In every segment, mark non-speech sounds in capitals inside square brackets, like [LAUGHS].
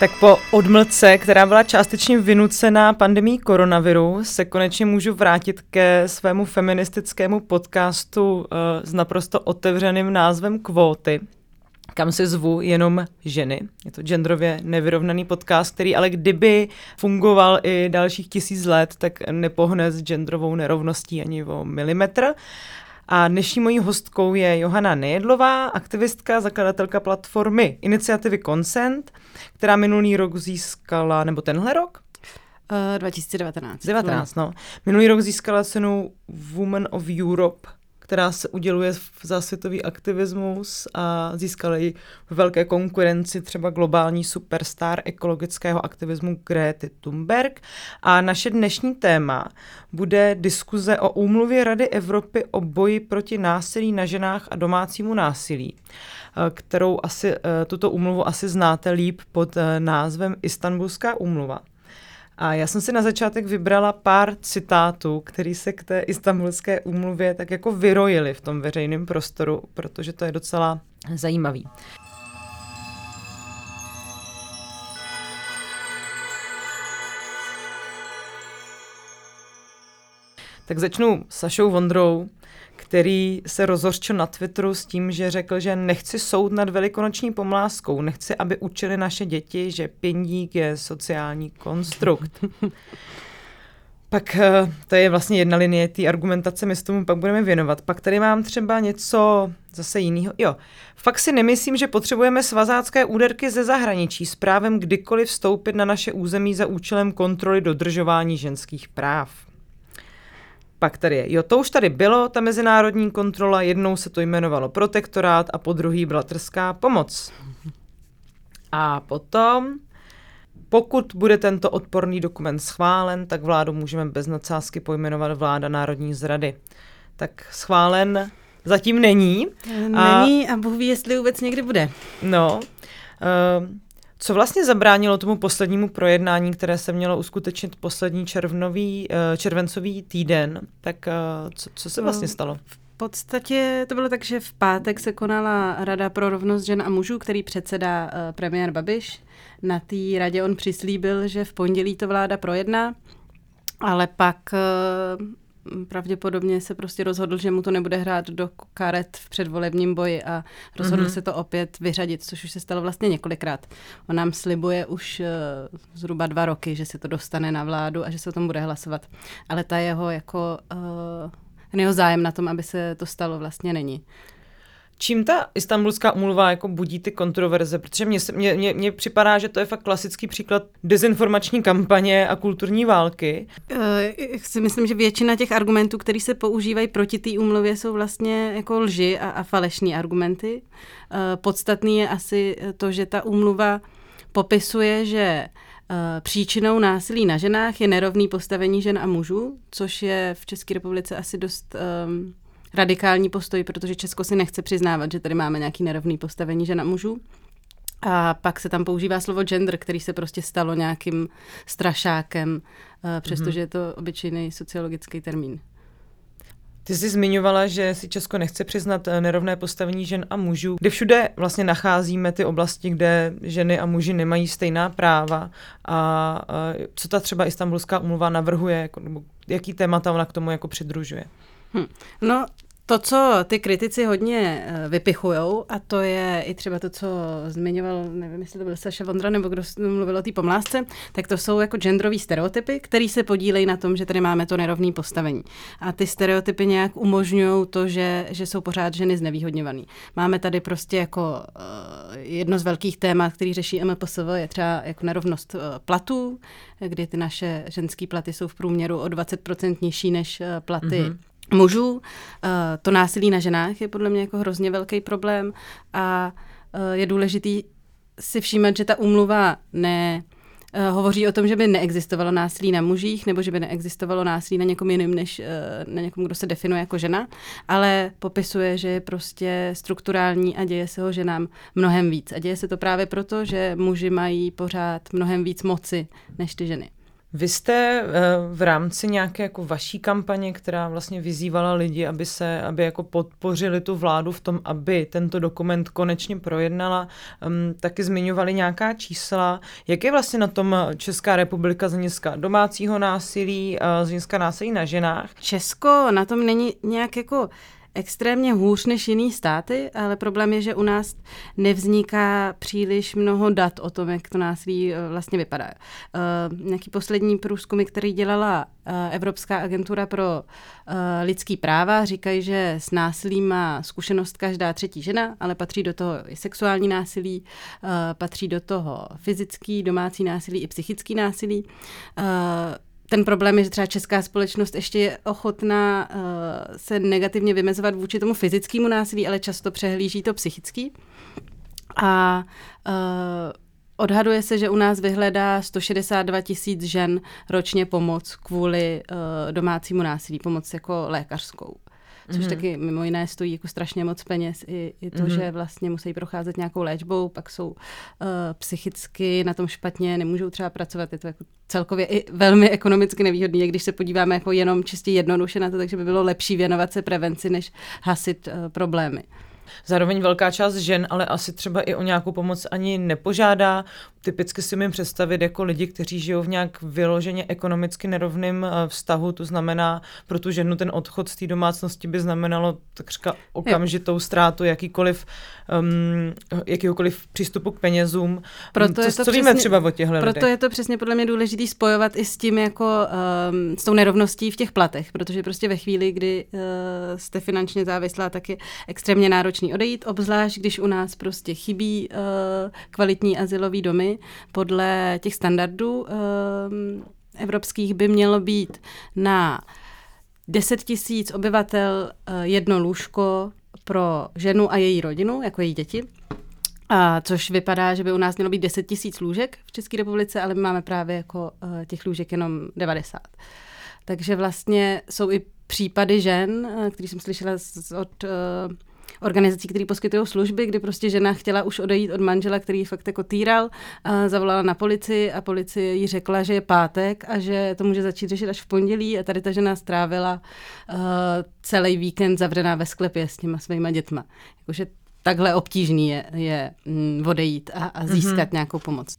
Tak po odmlce, která byla částečně vynucená pandemí koronaviru, se konečně můžu vrátit ke svému feministickému podcastu uh, s naprosto otevřeným názvem Kvóty, kam se zvu jenom ženy. Je to genderově nevyrovnaný podcast, který ale kdyby fungoval i dalších tisíc let, tak nepohne s genderovou nerovností ani o milimetr. A dnešní mojí hostkou je Johana Nejedlová, aktivistka, zakladatelka platformy iniciativy Consent, která minulý rok získala, nebo tenhle rok? Uh, 2019. 19, no. Minulý rok získala cenu Women of Europe která se uděluje za světový aktivismus a získala ji v velké konkurenci třeba globální superstar ekologického aktivismu Grety Thunberg. A naše dnešní téma bude diskuze o úmluvě Rady Evropy o boji proti násilí na ženách a domácímu násilí kterou asi, eh, tuto úmluvu asi znáte líp pod eh, názvem Istanbulská úmluva. A já jsem si na začátek vybrala pár citátů, který se k té istambulské úmluvě tak jako vyrojili v tom veřejném prostoru, protože to je docela zajímavý. Tak začnu Sašou Vondrou, který se rozhořčil na Twitteru s tím, že řekl, že nechci soud nad velikonoční pomláskou, nechci, aby učili naše děti, že pindík je sociální konstrukt. [LAUGHS] Pak eh, to je vlastně jedna linie té argumentace, my s tomu pak budeme věnovat. Pak tady mám třeba něco zase jiného. Jo, fakt si nemyslím, že potřebujeme svazácké úderky ze zahraničí s právem kdykoliv vstoupit na naše území za účelem kontroly dodržování ženských práv. Pak tady je, jo, to už tady bylo, ta mezinárodní kontrola, jednou se to jmenovalo protektorát a po druhý bratrská pomoc. A potom, pokud bude tento odporný dokument schválen, tak vládu můžeme bez nadsázky pojmenovat vláda Národní zrady. Tak schválen zatím není. Není a, a Bůh ví, jestli vůbec někdy bude. No, uh, co vlastně zabránilo tomu poslednímu projednání, které se mělo uskutečnit poslední červnový, eh, červencový týden, tak eh, co, co se vlastně stalo? V podstatě to bylo tak, že v pátek se konala Rada pro rovnost žen a mužů, který předsedá eh, premiér Babiš. Na té radě on přislíbil, že v pondělí to vláda projedná, ale pak pravděpodobně se prostě rozhodl, že mu to nebude hrát do karet v předvolebním boji a rozhodl mm-hmm. se to opět vyřadit, což už se stalo vlastně několikrát. On nám slibuje už uh, zhruba dva roky, že se to dostane na vládu a že se o tom bude hlasovat. Ale ta jeho jako uh, ten jeho zájem na tom, aby se to stalo, vlastně není. Čím ta istambulská umluva jako budí ty kontroverze? Protože mně, mně, mně, mně připadá, že to je fakt klasický příklad dezinformační kampaně a kulturní války. Uh, si myslím, že většina těch argumentů, které se používají proti té úmluvě, jsou vlastně jako lži a, a falešní argumenty. Uh, podstatný je asi to, že ta úmluva popisuje, že Uh, příčinou násilí na ženách je nerovný postavení žen a mužů, což je v České republice asi dost um, radikální postoj, protože Česko si nechce přiznávat, že tady máme nějaký nerovný postavení žen a mužů. A pak se tam používá slovo gender, který se prostě stalo nějakým strašákem, eh, přestože je to obyčejný sociologický termín. Ty jsi zmiňovala, že si Česko nechce přiznat eh, nerovné postavení žen a mužů. Kde všude vlastně nacházíme ty oblasti, kde ženy a muži nemají stejná práva a, co ta třeba Istanbulská umluva navrhuje, jako, jaký témata ona k tomu jako přidružuje? Hm. No, to, co ty kritici hodně eh, vypichujou, a to je i třeba to, co zmiňoval, nevím, jestli to byl Saša Vondra, nebo kdo mluvil o té pomlásce, tak to jsou jako genderový stereotypy, které se podílejí na tom, že tady máme to nerovné postavení. A ty stereotypy nějak umožňují to, že, že jsou pořád ženy znevýhodňované. Máme tady prostě jako uh, jedno z velkých témat, který řeší MPSV, je třeba jako nerovnost uh, platů, kdy ty naše ženské platy jsou v průměru o 20% nižší než platy mm-hmm mužů. Eh, to násilí na ženách je podle mě jako hrozně velký problém a eh, je důležitý si všímat, že ta úmluva ne eh, hovoří o tom, že by neexistovalo násilí na mužích, nebo že by neexistovalo násilí na někom jiným, než na někom, kdo se definuje jako žena, ale popisuje, že je prostě strukturální a děje se ho ženám mnohem víc. A děje se to právě proto, že muži mají pořád mnohem víc moci než ty ženy. Vy jste eh, v rámci nějaké jako vaší kampaně, která vlastně vyzývala lidi, aby se, aby jako podpořili tu vládu v tom, aby tento dokument konečně projednala, um, taky zmiňovali nějaká čísla. Jak je vlastně na tom Česká republika z hlediska domácího násilí, uh, z hlediska násilí na ženách? Česko na tom není nějak jako extrémně hůř než jiný státy, ale problém je, že u nás nevzniká příliš mnoho dat o tom, jak to násilí eh, vlastně vypadá. Uh, nějaký poslední průzkumy, který dělala uh, Evropská agentura pro uh, lidský práva, říkají, že s násilím má zkušenost každá třetí žena, ale patří do toho i sexuální násilí, patří do toho fyzický, domácí násilí i psychický násilí. Ten problém je, že třeba česká společnost ještě je ochotná uh, se negativně vymezovat vůči tomu fyzickému násilí, ale často přehlíží to psychický. A uh, odhaduje se, že u nás vyhledá 162 tisíc žen ročně pomoc kvůli uh, domácímu násilí, pomoc jako lékařskou což mm-hmm. taky mimo jiné stojí jako strašně moc peněz. I, i to, mm-hmm. že vlastně musí procházet nějakou léčbou, pak jsou uh, psychicky na tom špatně, nemůžou třeba pracovat, je to jako celkově i velmi ekonomicky nevýhodný, když se podíváme jako jenom čistě jednoduše na to, takže by bylo lepší věnovat se prevenci, než hasit uh, problémy. Zároveň velká část žen ale asi třeba i o nějakou pomoc ani nepožádá. Typicky si mi představit jako lidi, kteří žijou v nějak vyloženě ekonomicky nerovným eh, vztahu, to znamená pro tu ženu ten odchod z té domácnosti by znamenalo takřka okamžitou ztrátu jakýkoliv, um, jakýkoliv přístupu k penězům. Proto co, je to co přesně, víme třeba o těchto Proto lidech? je to přesně podle mě důležité spojovat i s tím jako um, s tou nerovností v těch platech, protože prostě ve chvíli, kdy uh, jste finančně závislá, tak je extrémně náročný odejít, obzvlášť když u nás prostě chybí uh, kvalitní asilový domy, podle těch standardů uh, evropských by mělo být na 10 tisíc obyvatel uh, jedno lůžko pro ženu a její rodinu, jako její děti. A což vypadá, že by u nás mělo být 10 tisíc lůžek v České republice, ale my máme právě jako uh, těch lůžek jenom 90. Takže vlastně jsou i případy žen, který jsem slyšela od uh, organizací, které poskytují služby, kdy prostě žena chtěla už odejít od manžela, který fakt jako týral, a zavolala na policii a policie jí řekla, že je pátek a že to může začít řešit až v pondělí a tady ta žena strávila uh, celý víkend zavřená ve sklepě s těma svýma dětma. Jakože takhle obtížný je, je mm, odejít a, a získat mm-hmm. nějakou pomoc.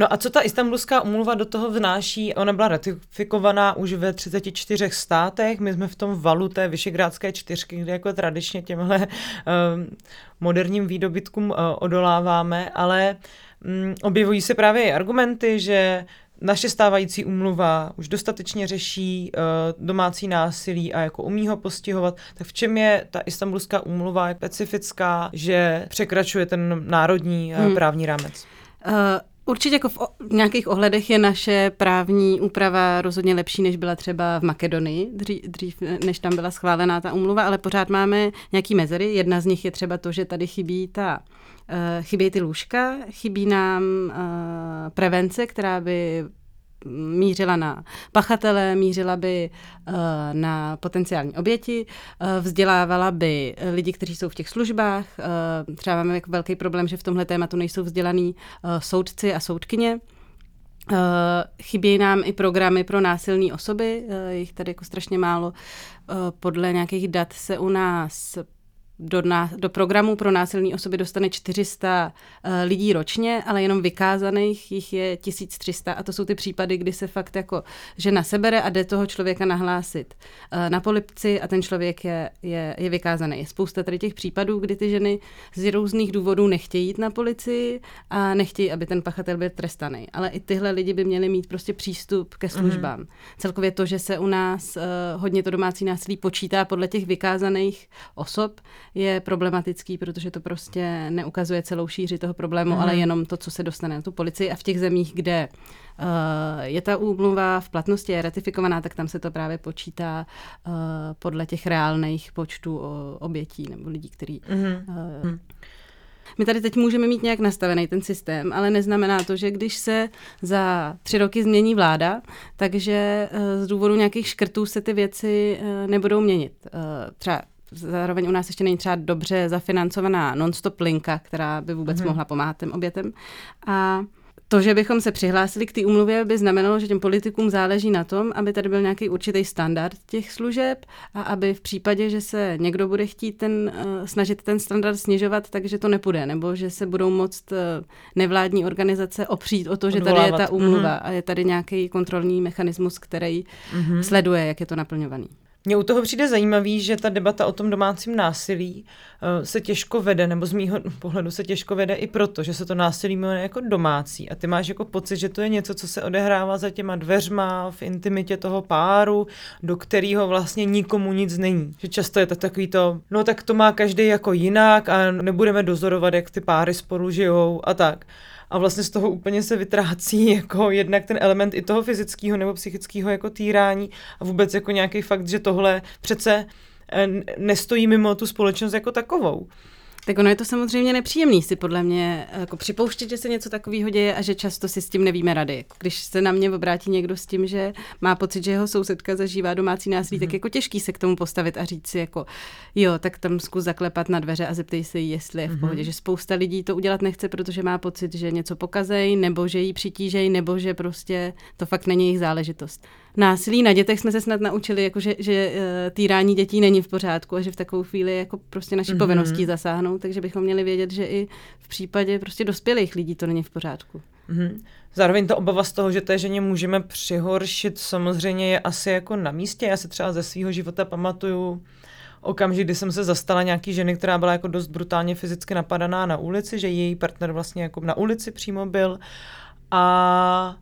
No a co ta istambulská umluva do toho vnáší? Ona byla ratifikovaná už ve 34 státech, my jsme v tom valu té Vyšegrádské čtyřky, kde jako tradičně těmhle uh, [LAUGHS] moderním výdobytkům uh, odoláváme, ale um, objevují se právě argumenty, že naše stávající umluva už dostatečně řeší uh, domácí násilí a jako umí ho postihovat, tak v čem je ta istambulská umluva specifická, že překračuje ten národní uh, hmm. právní rámec? Uh, Určitě jako v, o, v nějakých ohledech je naše právní úprava rozhodně lepší, než byla třeba v Makedonii, dřív, dřív než tam byla schválená ta umluva, ale pořád máme nějaký mezery. Jedna z nich je třeba to, že tady chybí ta uh, chybí ty lůžka, chybí nám uh, prevence, která by mířila na pachatele, mířila by uh, na potenciální oběti, uh, vzdělávala by lidi, kteří jsou v těch službách. Uh, třeba máme jako velký problém, že v tomhle tématu nejsou vzdělaní soudci a soudkyně. Chybějí nám i programy pro násilné osoby, jich tady jako strašně málo. Podle nějakých dat se u nás do, na, do programu pro násilné osoby dostane 400 uh, eh, lidí ročně, ale jenom vykázaných jich je 1300 a to jsou ty případy, kdy se fakt jako žena sebere a jde toho člověka nahlásit uh, na polipci a ten člověk je, je, je vykázaný. Je spousta tady těch případů, kdy ty ženy z různých důvodů nechtějí jít na policii a nechtějí, aby ten pachatel byl trestaný. Ale i tyhle lidi by měli mít prostě přístup ke službám. Mm-hmm. Celkově to, že se u nás uh, hodně to domácí násilí počítá podle těch vykázaných osob, je problematický, protože to prostě neukazuje celou šíři toho problému, mm. ale jenom to, co se dostane na tu policii. A v těch zemích, kde uh, je ta úmluva v platnosti, je ratifikovaná, tak tam se to právě počítá uh, podle těch reálných počtů obětí nebo lidí, kteří mm. uh, my tady teď můžeme mít nějak nastavený ten systém, ale neznamená to, že když se za tři roky změní vláda, takže z důvodu nějakých škrtů se ty věci nebudou měnit. Třeba zároveň u nás ještě není třeba dobře zafinancovaná non-stop linka, která by vůbec mm-hmm. mohla pomáhat těm obětem. A to, že bychom se přihlásili k té umluvě, by znamenalo, že těm politikům záleží na tom, aby tady byl nějaký určitý standard těch služeb a aby v případě, že se někdo bude chtít ten, uh, snažit ten standard snižovat, takže to nepůjde, nebo že se budou moct uh, nevládní organizace opřít o to, že tady je ta umluva mm-hmm. a je tady nějaký kontrolní mechanismus, který mm-hmm. sleduje, jak je to naplňovaný. Mně u toho přijde zajímavý, že ta debata o tom domácím násilí uh, se těžko vede, nebo z mýho [LAUGHS] pohledu se těžko vede i proto, že se to násilí jmenuje jako domácí a ty máš jako pocit, že to je něco, co se odehrává za těma dveřma v intimitě toho páru, do kterého vlastně nikomu nic není. Že často je to takový to, no tak to má každý jako jinak a nebudeme dozorovat, jak ty páry spolu žijou a tak a vlastně z toho úplně se vytrácí [LAUGHS] jako jednak ten element i toho fyzického nebo psychického jako týrání a vůbec jako nějaký fakt, že tohle přece eh, nestojí mimo tu společnost jako takovou. Tak ono je to samozřejmě nepříjemný si podle mě jako připouštět, že se něco takového děje a že často si s tím nevíme rady. Když se na mě obrátí někdo s tím, že má pocit, že jeho sousedka zažívá domácí násilí, mm-hmm. tak mhm. jako těžký se k tomu postavit a říct si jako jo, tak tam zkus zaklepat na dveře a zeptej se jí, jestli je v pohodě. Mm-hmm. Že spousta lidí to udělat nechce, protože má pocit, že něco pokazej, nebo že jí přitížej, nebo že prostě to fakt není jejich záležitost násilí na dětech jsme se snad naučili, jako že, že uh, týrání dětí není v pořádku a že v takovou chvíli jako prostě naší mm-hmm. povinností zasáhnout, takže bychom měli vědět, že i v případě prostě dospělých lidí to není v pořádku. Mm-hmm. Zároveň ta obava z toho, že té ženě můžeme přihoršit, samozřejmě je asi jako na místě. Já se třeba ze svého života pamatuju okamžik, kdy jsem se zastala nějaký ženy, která byla jako dost brutálně fyzicky napadaná na ulici, že její partner vlastně jako na ulici přímo byl a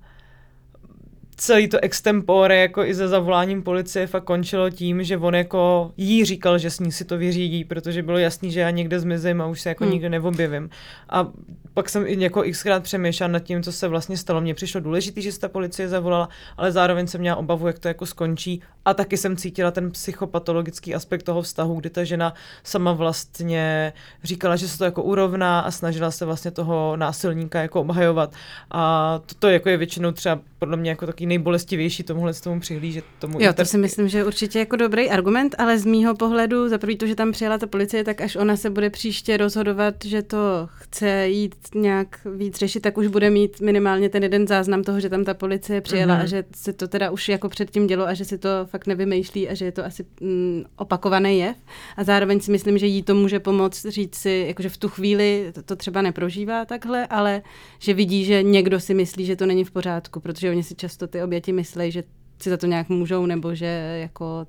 celý to extempore jako i se zavoláním policie fakt končilo tím, že on jako jí říkal, že s ní si to vyřídí, protože bylo jasný, že já někde zmizím a už se jako hmm. nikde neobjevím. A pak jsem i jako xkrát přemýšlel nad tím, co se vlastně stalo. Mně přišlo důležité, že se ta policie zavolala, ale zároveň jsem měla obavu, jak to jako skončí. A taky jsem cítila ten psychopatologický aspekt toho vztahu, kdy ta žena sama vlastně říkala, že se to jako urovná a snažila se vlastně toho násilníka jako obhajovat. A to, to jako je většinou třeba podle mě jako takový nejbolestivější tomuhle z tomu přihlížet. Tomu jo, to si myslím, že je určitě jako dobrý argument, ale z mýho pohledu, za prvý to, že tam přijela ta policie, tak až ona se bude příště rozhodovat, že to chce jít nějak víc řešit, tak už bude mít minimálně ten jeden záznam toho, že tam ta policie přijela mm-hmm. a že se to teda už jako předtím dělo a že si to fakt nevymýšlí a že je to asi mm, opakovaný jev. A zároveň si myslím, že jí to může pomoct říct si, jakože v tu chvíli to, to třeba neprožívá takhle, ale že vidí, že někdo si myslí, že to není v pořádku, protože oni si často ty oběti myslí, že si za to nějak můžou, nebo že jako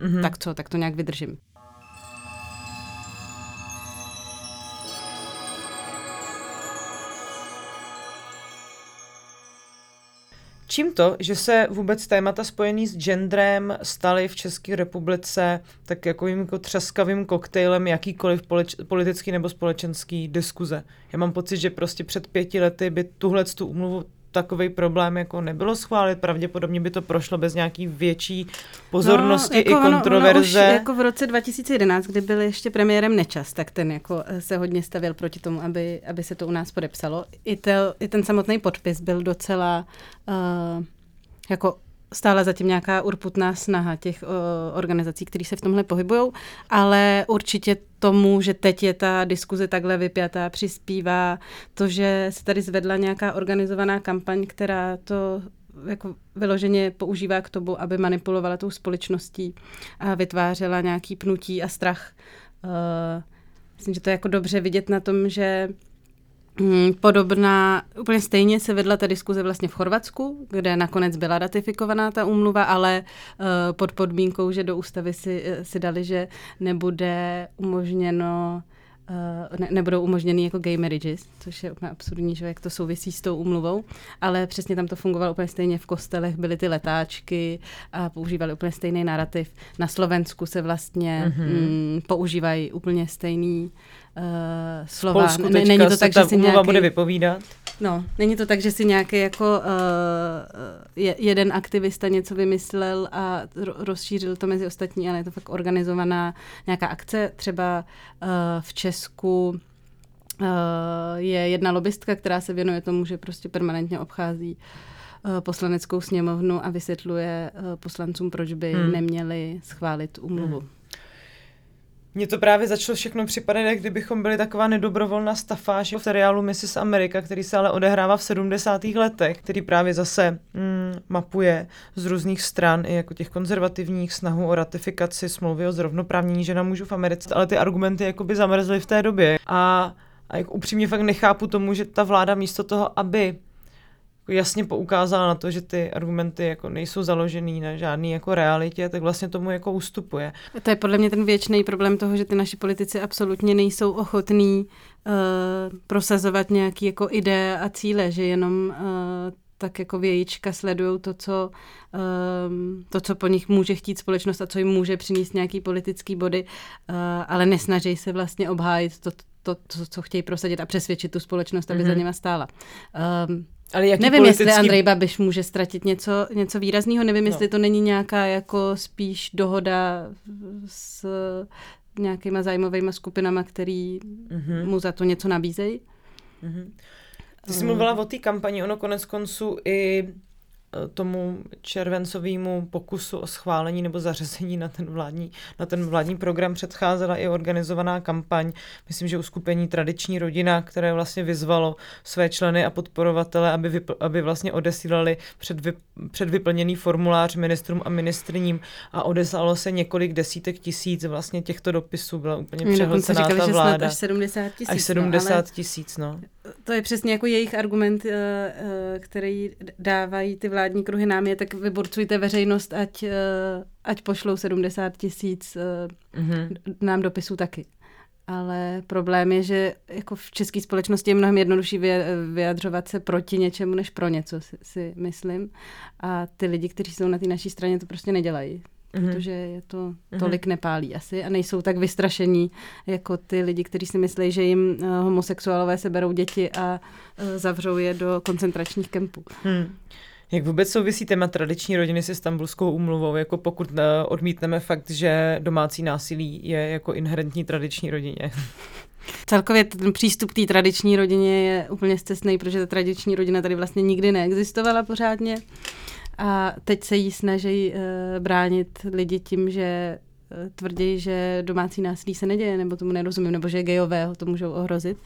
mm-hmm. tak co, tak to nějak vydržím. Čím to, že se vůbec témata spojený s genderem staly v České republice tak jako jako třaskavým koktejlem jakýkoliv politický nebo společenský diskuze? Já mám pocit, že prostě před pěti lety by tuhle tu umluvu takový problém jako nebylo schválit, pravděpodobně by to prošlo bez nějaký větší pozornosti no, jako i kontroverze. Ono, ono už jako v roce 2011, kdy byl ještě premiérem Nečas, tak ten jako eh, se hodně stavěl proti tomu, aby, aby se to u nás podepsalo. I, te, i ten samotný podpis byl docela uh, jako stále zatím nějaká urputná snaha těch uh, organizací, které se v tomhle pohybují, ale určitě tomu, že teď je ta diskuze takhle vypjatá, přispívá to, že se tady zvedla nějaká organizovaná kampaň, která to jako vyloženě používá k tomu, aby manipulovala tou společností a vytvářela nějaký pnutí a strach. Uh, myslím, že to je jako dobře vidět na tom, že podobná, úplně stejně se vedla ta diskuze vlastně v Chorvatsku, kde nakonec byla ratifikovaná ta úmluva, ale uh, pod podmínkou, že do ústavy si, eh, si dali, že nebude umožněno Uh, ne, nebudou umožněny jako gay marriages, což je úplně absurdní, že jak to souvisí s tou umluvou, ale přesně tam to fungovalo úplně stejně v kostelech, byly ty letáčky a používali úplně stejný narrativ. Na Slovensku se vlastně mm-hmm. mm, používají úplně stejný uh, slova. Polsku ne, není to tak, že si nějaký, bude vypovídat. No, není to tak, že si nějaký jako uh, je, jeden aktivista něco vymyslel a rozšířil to mezi ostatní, ale je to fakt organizovaná nějaká akce. Třeba uh, v Česku uh, je jedna lobbystka, která se věnuje tomu, že prostě permanentně obchází poslaneckou sněmovnu a vysvětluje poslancům, proč by hmm. neměli schválit umluvu. Hmm. Mně to právě začalo všechno připadat, jak kdybychom byli taková nedobrovolná stafáž v seriálu Mrs. America, který se ale odehrává v 70. letech, který právě zase mm, mapuje z různých stran i jako těch konzervativních snahů o ratifikaci smlouvy o zrovnoprávnění žena mužů v Americe, ale ty argumenty jakoby zamrzly v té době. A, a jak upřímně fakt nechápu tomu, že ta vláda místo toho, aby jako jasně poukázala na to, že ty argumenty jako nejsou založený na žádný jako realitě, tak vlastně tomu jako ustupuje. To je podle mě ten věčný problém toho, že ty naši politici absolutně nejsou ochotní uh, prosazovat nějaký jako ideje a cíle, že jenom uh, tak jako vějíčka sledují to co, um, to, co po nich může chtít společnost a co jim může přinést nějaký politický body, uh, ale nesnaží se vlastně obhájit to, to, to, co chtějí prosadit a přesvědčit tu společnost, aby mm-hmm. za nima stála. Um, ale jaký Nevím, politický... jestli Andrej Babiš může ztratit něco, něco výrazného, nevím, jestli no. to není nějaká jako spíš dohoda s nějakýma zájmovými skupinama, který mm-hmm. mu za to něco nabízejí. Mm-hmm. Ty jsi mluvila o té kampani, ono konec konců i Eh, tomu červencovému pokusu o schválení nebo zařazení na ten vládní, na ten vládní program předcházela i organizovaná kampaň. Myslím, že uskupení Tradiční rodina, které vlastně vyzvalo své členy a podporovatele, aby, vypl, aby vlastně odesílali před, vy, před vyplněný formulář ministrům a ministrním a odeslalo se několik desítek tisíc vlastně těchto dopisů. Byla úplně přehlcená ta vláda. Až 70 tisíc. Až 70 no, tisíc, no. To je přesně jako jejich argument, eh, eh, který dávají ty vládní kruhy nám je, tak vyburcujte veřejnost, ať, eh, ať pošlou 70 tisíc mm-hmm. nám dopisů taky. Ale problém je, že jako v české společnosti je mnohem jednodušší vyjadřovat se proti něčemu, než pro něco, si, si myslím. A ty lidi, kteří jsou na té naší straně, to prostě nedělají mm-hmm. protože je to mm-hmm. tolik nepálí asi a nejsou tak vystrašení jako ty lidi, kteří si myslí, že jim uh, homosexuálové seberou děti a uh, zavřou je do koncentračních kempů. Hmm. Jak vůbec souvisí téma tradiční rodiny se stambulskou úmluvou, jako pokud uh, odmítneme fakt, že domácí násilí je jako inherentní tradiční rodině? [LAUGHS] Celkově ten přístup k té tradiční rodině je úplně zcestný, protože ta tradiční rodina tady vlastně nikdy neexistovala pořádně. A teď se jí snaží uh, bránit lidi tím, že uh, tvrdí, že domácí násilí se neděje, nebo tomu nerozumím, nebo že gejové ho to můžou ohrozit.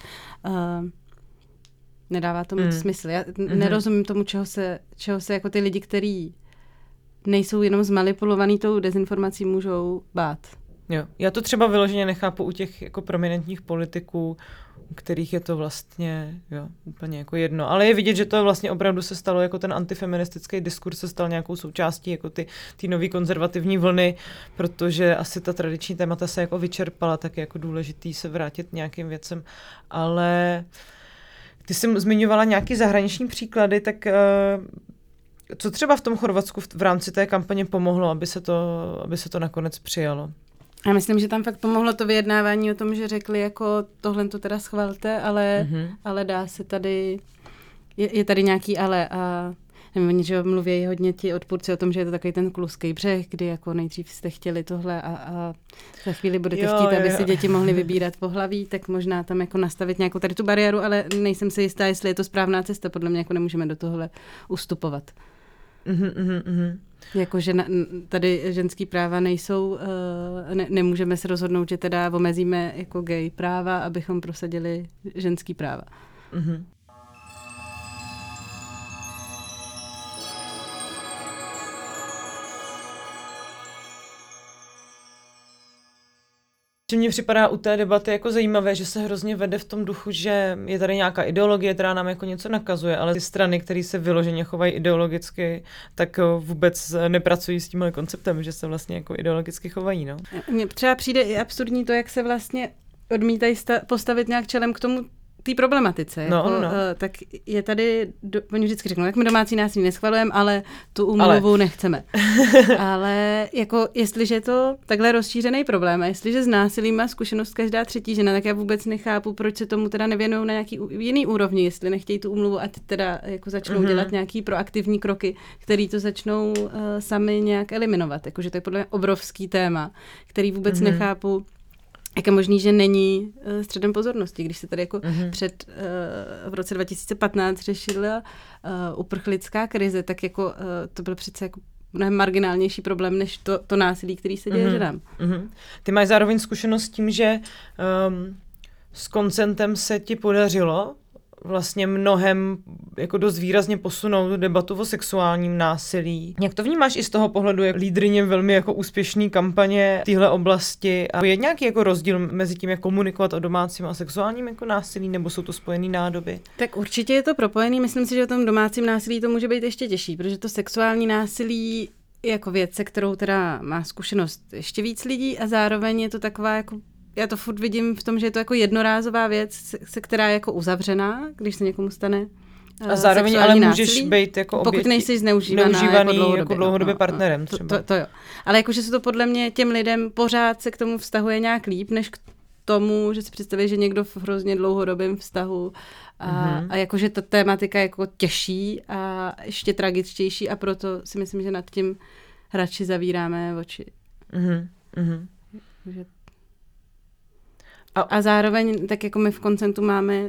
Uh, nedává to moc mm. smysl. Já mm-hmm. nerozumím tomu, čeho se, čeho se jako ty lidi, kteří nejsou jenom zmanipulovaný tou dezinformací, můžou bát. Jo. Já to třeba vyloženě nechápu u těch jako prominentních politiků, kterých je to vlastně jo, úplně jako jedno. Ale je vidět, že to vlastně opravdu se stalo jako ten antifeministický diskurs se stal nějakou součástí jako ty, ty nový konzervativní vlny, protože asi ta tradiční témata se jako vyčerpala, tak je jako důležitý se vrátit nějakým věcem. Ale ty jsi zmiňovala nějaký zahraniční příklady, tak uh, co třeba v tom Chorvatsku v, v rámci té kampaně pomohlo, aby se to, aby se to nakonec přijalo? Já myslím, že tam fakt pomohlo to vyjednávání o tom, že řekli jako tohle to teda schvalte, ale, mm-hmm. ale dá se tady, je, je tady nějaký ale a nevím, oni, že mluví hodně ti odpůrci o tom, že je to takový ten kluský břeh, kdy jako nejdřív jste chtěli tohle a, a za chvíli budete jo, chtít, aby jo. si děti mohly [LAUGHS] vybírat pohlaví, tak možná tam jako nastavit nějakou tady tu bariéru, ale nejsem si jistá, jestli je to správná cesta, podle mě jako nemůžeme do tohle ustupovat. Mm-hmm, mm-hmm. Jako, že na, tady ženský práva nejsou, uh, ne, nemůžeme se rozhodnout, že teda omezíme jako gay práva, abychom prosadili ženský práva. Mm-hmm. Že mně připadá u té debaty jako zajímavé, že se hrozně vede v tom duchu, že je tady nějaká ideologie, která nám jako něco nakazuje, ale ty strany, které se vyloženě chovají ideologicky, tak vůbec nepracují s tímhle konceptem, že se vlastně jako ideologicky chovají. No. Mně třeba přijde i absurdní to, jak se vlastně odmítají postavit nějak čelem k tomu té problematice. No, jako, no. Uh, tak je tady, do, oni vždycky řeknou, jak my domácí násilí neschvalujeme, ale tu umluvu ale. nechceme. [LAUGHS] ale jako, jestliže je to takhle rozšířený problém a jestliže s násilím má zkušenost každá třetí žena, tak já vůbec nechápu, proč se tomu teda nevěnují na nějaký jiný úrovni, jestli nechtějí tu umluvu a teda jako začnou mm-hmm. dělat nějaký proaktivní kroky, který to začnou uh, sami nějak eliminovat. Jakože to je podle mě obrovský téma, který vůbec mm-hmm. nechápu, jak je možný, že není uh, středem pozornosti, když se tady jako mm-hmm. před uh, v roce 2015 řešila uh, uprchlická krize, tak jako uh, to byl přece jako mnohem marginálnější problém, než to, to násilí, který se děje mm-hmm. ženám. Mm-hmm. Ty máš zároveň zkušenost s tím, že um, s koncentem se ti podařilo vlastně mnohem jako dost výrazně posunout debatu o sexuálním násilí. Jak to vnímáš i z toho pohledu, jak lídrině velmi jako úspěšný kampaně v téhle oblasti? A je nějaký jako rozdíl mezi tím, jak komunikovat o domácím a sexuálním jako násilí, nebo jsou to spojené nádoby? Tak určitě je to propojený. Myslím si, že o tom domácím násilí to může být ještě těžší, protože to sexuální násilí jako věc, se kterou teda má zkušenost ještě víc lidí a zároveň je to taková jako já to furt vidím v tom, že je to jako jednorázová věc, se která je jako uzavřená, když se někomu stane a eh, zároveň ale můžeš násilí, být jako obětí, Pokud nejsi zneužívaná jako dlouhodobě, jako dlouhodobě no, partnerem no, třeba. To, to, to jo. Ale jakože se to podle mě těm lidem pořád se k tomu vztahuje nějak líp, než k tomu, že si představí, že někdo v hrozně dlouhodobém vztahu a, mm-hmm. a jakože ta tématika je jako těžší a ještě tragičtější a proto si myslím, že nad tím radši zavíráme oči. Mm-hmm. Že a, a zároveň, tak jako my v koncentu máme, uh,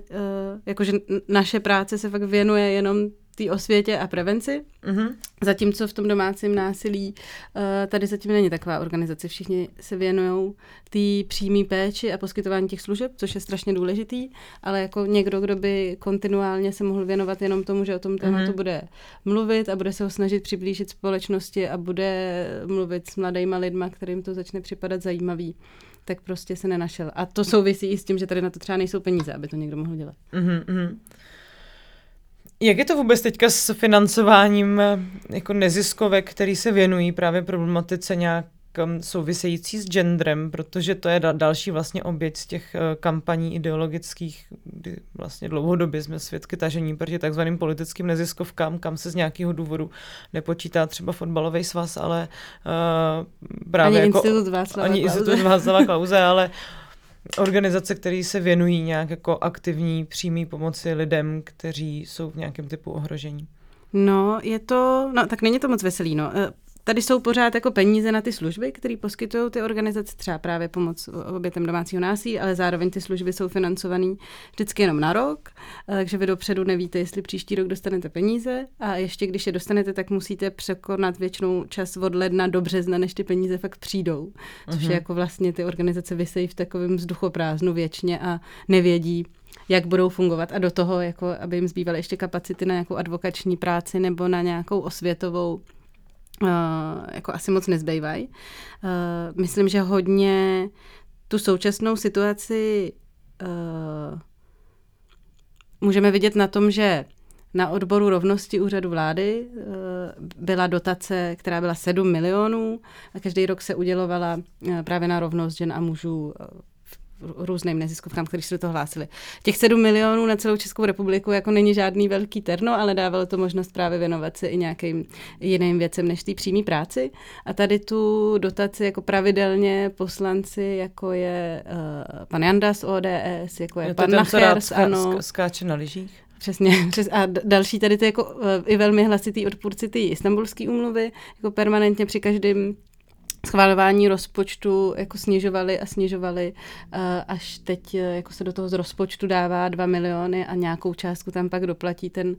jakože naše práce se fakt věnuje jenom té osvětě a prevenci, mm-hmm. zatímco v tom domácím násilí uh, tady zatím není taková organizace. Všichni se věnují té přímé péči a poskytování těch služeb, což je strašně důležitý, ale jako někdo, kdo by kontinuálně se mohl věnovat jenom tomu, že o tom tématu mm-hmm. bude mluvit a bude se ho snažit přiblížit společnosti a bude mluvit s mladýma lidma, kterým to začne připadat zajímavý tak prostě se nenašel. A to souvisí i s tím, že tady na to třeba nejsou peníze, aby to někdo mohl dělat. Mm-hmm. Jak je to vůbec teďka s financováním jako neziskovek, který se věnují právě problematice nějak související s genderem, protože to je da- další vlastně oběť z těch uh, kampaní ideologických, kdy vlastně dlouhodobě jsme svědky tažení proti takzvaným politickým neziskovkám, kam se z nějakého důvodu nepočítá třeba fotbalový svaz, ale uh, právě ani jako... Institut Václava ani Klauze. Institut Václava Klauze, ale organizace, které se věnují nějak jako aktivní přímý pomoci lidem, kteří jsou v nějakém typu ohrožení. No, je to, no tak není to moc veselý, no. Eh, Tady jsou pořád jako peníze na ty služby, které poskytují ty organizace, třeba právě pomoc obětem domácího násilí, ale zároveň ty služby jsou financované vždycky jenom na rok, takže vy dopředu nevíte, jestli příští rok dostanete peníze a ještě když je dostanete, tak musíte překonat většinou čas od ledna do března, než ty peníze fakt přijdou. Což uh-huh. je mhm. jako vlastně ty organizace vysejí v takovém vzduchoprázdnu věčně a nevědí, jak budou fungovat a do toho, jako aby jim zbývaly ještě kapacity na nějakou advokační práci nebo na nějakou osvětovou uh, jako asi moc nezbývají. Uh, myslím, že hodně tu současnou situaci uh, můžeme vidět na tom, že na odboru rovnosti úřadu vlády byla dotace, která byla 7 milionů a každý rok se udělovala právě na rovnost žen a mužů různým neziskovkám, kteří se do toho hlásili. Těch 7 milionů na celou Českou republiku jako není žádný velký terno, ale dávalo to možnost právě věnovat se i nějakým jiným věcem než té přímé práci. A tady tu dotaci jako pravidelně poslanci, jako je uh, pan Janda z ODS, jako je, je pan Nacher ANO. Skáče na lyžích? Přesně. [LAUGHS] Přes, a další tady ty jako uh, i velmi hlasitý odpůrci ty istambulské umluvy, jako permanentně při každém schválování rozpočtu jako snižovali a snižovali, eh, až teď eh, jako se do toho z rozpočtu dává 2 miliony a nějakou částku tam pak doplatí ten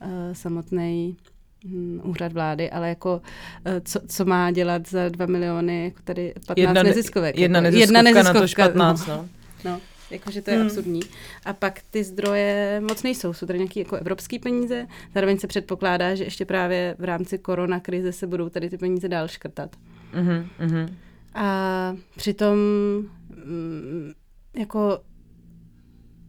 eh, samotný hm, úřad vlády, ale jako co, co má dělat za 2 miliony, jako tady 15 jedna, neziskovek. Jedna, jako, neziskovka jedna neziskovka na to 15, no. no. Jakože to je hmm. absurdní. A pak ty zdroje moc nejsou. Jsou tady nějaké jako evropské peníze. Zároveň se předpokládá, že ještě právě v rámci korona krize se budou tady ty peníze dál škrtat. Mm-hmm, mm-hmm. A přitom mm, jako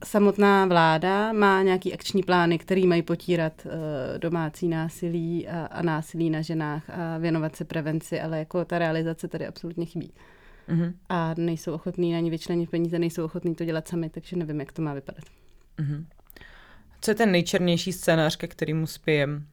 samotná vláda má nějaký akční plány, který mají potírat uh, domácí násilí a, a násilí na ženách a věnovat se prevenci, ale jako ta realizace tady absolutně chybí. Mm-hmm. A nejsou ochotní ani vyčlenit peníze, nejsou ochotní to dělat sami, takže nevím, jak to má vypadat. Mm-hmm. Co je ten nejčernější scénář, ke kterému spějem?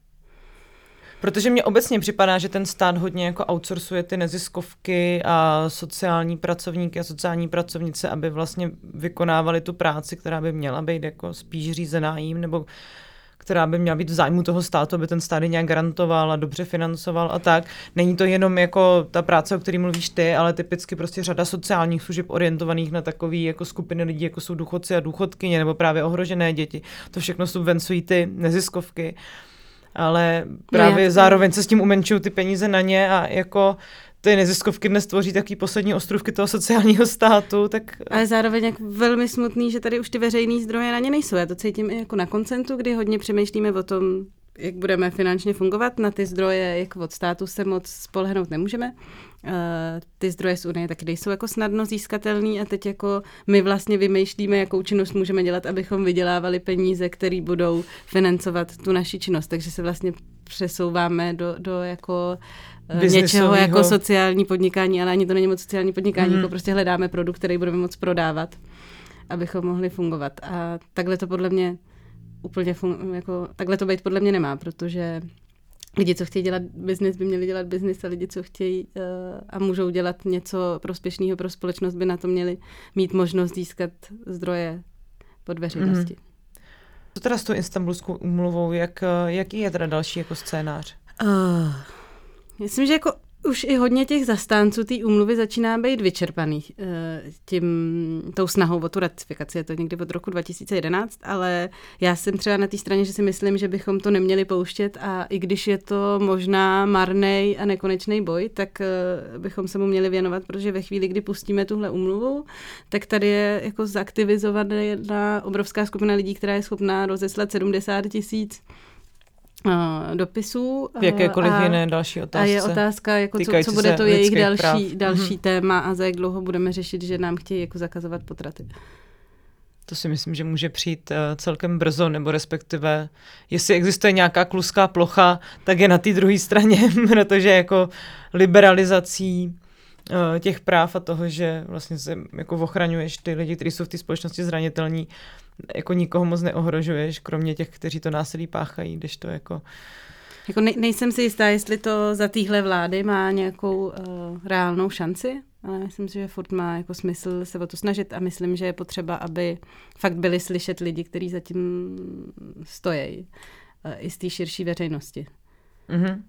Protože mně obecně připadá, že ten stát hodně jako outsourcuje ty neziskovky a sociální pracovníky a sociální pracovnice, aby vlastně vykonávali tu práci, která by měla být jako spíš řízená jim, nebo která by měla být v zájmu toho státu, aby ten stát nějak garantoval a dobře financoval a tak. Není to jenom jako ta práce, o které mluvíš ty, ale typicky prostě řada sociálních služeb orientovaných na takové jako skupiny lidí, jako jsou důchodci a důchodkyně nebo právě ohrožené děti. To všechno subvencují ty neziskovky. Ale právě no, zároveň se s tím umenčují ty peníze na ně a jako ty neziskovky dnes tvoří taky poslední ostrovky toho sociálního státu, tak... Ale zároveň jako velmi smutný, že tady už ty veřejné zdroje na ně nejsou. Já to cítím i jako na koncentu, kdy hodně přemýšlíme o tom, jak budeme finančně fungovat. Na ty zdroje jako od státu se moc spolehnout nemůžeme. Uh, ty zdroje z Unie taky nejsou jako snadno získatelný a teď jako my vlastně vymýšlíme, jakou činnost můžeme dělat, abychom vydělávali peníze, které budou financovat tu naši činnost. Takže se vlastně přesouváme do, do jako uh, něčeho jako sociální podnikání, ale ani to není moc sociální podnikání, mm. jako prostě hledáme produkt, který budeme moc prodávat, abychom mohli fungovat. A takhle to podle mě úplně fun- jako, takhle to být podle mě nemá, protože lidi, co chtějí dělat biznis, by měli dělat biznis a lidi, co chtějí uh, a můžou dělat něco prospěšného pro společnost, by na to měli mít možnost získat zdroje pod veřejnosti. Mm-hmm. Co teda s tou istambulskou umluvou, jak, eh, jaký je teda další jako scénář? Uh, myslím, že jako už i hodně těch zastánců té úmluvy začíná být vyčerpaných eh, tím, tou snahou o tu ratifikaci. Je to někdy od roku 2011, ale já jsem třeba na té straně, že si myslím, že bychom to neměli pouštět a i když je to možná marný a nekonečný boj, tak eh, bychom se mu měli věnovat, protože ve chvíli, kdy pustíme tuhle úmluvu, tak tady je jako zaktivizovaná obrovská skupina lidí, která je schopná rozeslat 70 tisíc uh, dopisů. V jakékoliv a, jiné další otázce. A je otázka, jako co, co bude to jejich další, další mm-hmm. téma a za jak dlouho budeme řešit, že nám chtějí jako zakazovat potraty. To si myslím, že může přijít uh, celkem brzo, nebo respektive, jestli existuje nějaká kluská plocha, tak je na té druhé straně, [LAUGHS] protože jako liberalizací uh, těch práv a toho, že vlastně se jako ochraňuješ ty lidi, kteří jsou v té společnosti zranitelní, jako nikoho moc neohrožuješ, kromě těch, kteří to násilí páchají, když to jako... Jako ne, nejsem si jistá, jestli to za téhle vlády má nějakou uh, reálnou šanci, ale myslím si, že furt má jako smysl se o to snažit a myslím, že je potřeba, aby fakt byli slyšet lidi, kteří zatím stojí uh, i z té širší veřejnosti. Mm-hmm.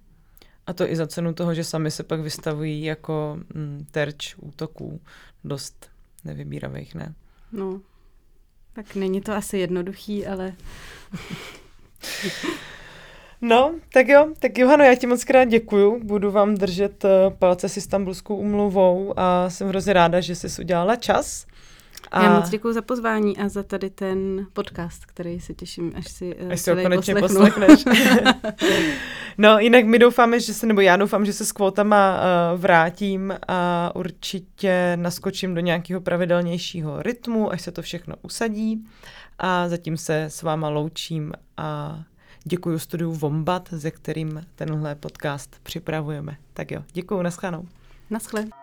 A to i za cenu toho, že sami se pak vystavují jako mm, terč útoků dost nevybíravých, ne? No, tak není to asi jednoduchý, ale... [LAUGHS] No, tak jo, tak Johano, já ti moc krát děkuju, budu vám držet eh, palce s Istanbulskou umluvou a jsem hrozně ráda, že jsi udělala čas. A... Já moc děkuji za pozvání a za tady ten podcast, který se těším, až si, uh, až si ho konečně poslechneš. [LAUGHS] no, jinak my doufáme, že se, nebo já doufám, že se s kvótama uh, vrátím a určitě naskočím do nějakého pravidelnějšího rytmu, až se to všechno usadí. A zatím se s váma loučím a děkuji studiu Vombat, ze kterým tenhle podcast připravujeme. Tak jo, děkuji, naschledanou. Naschle.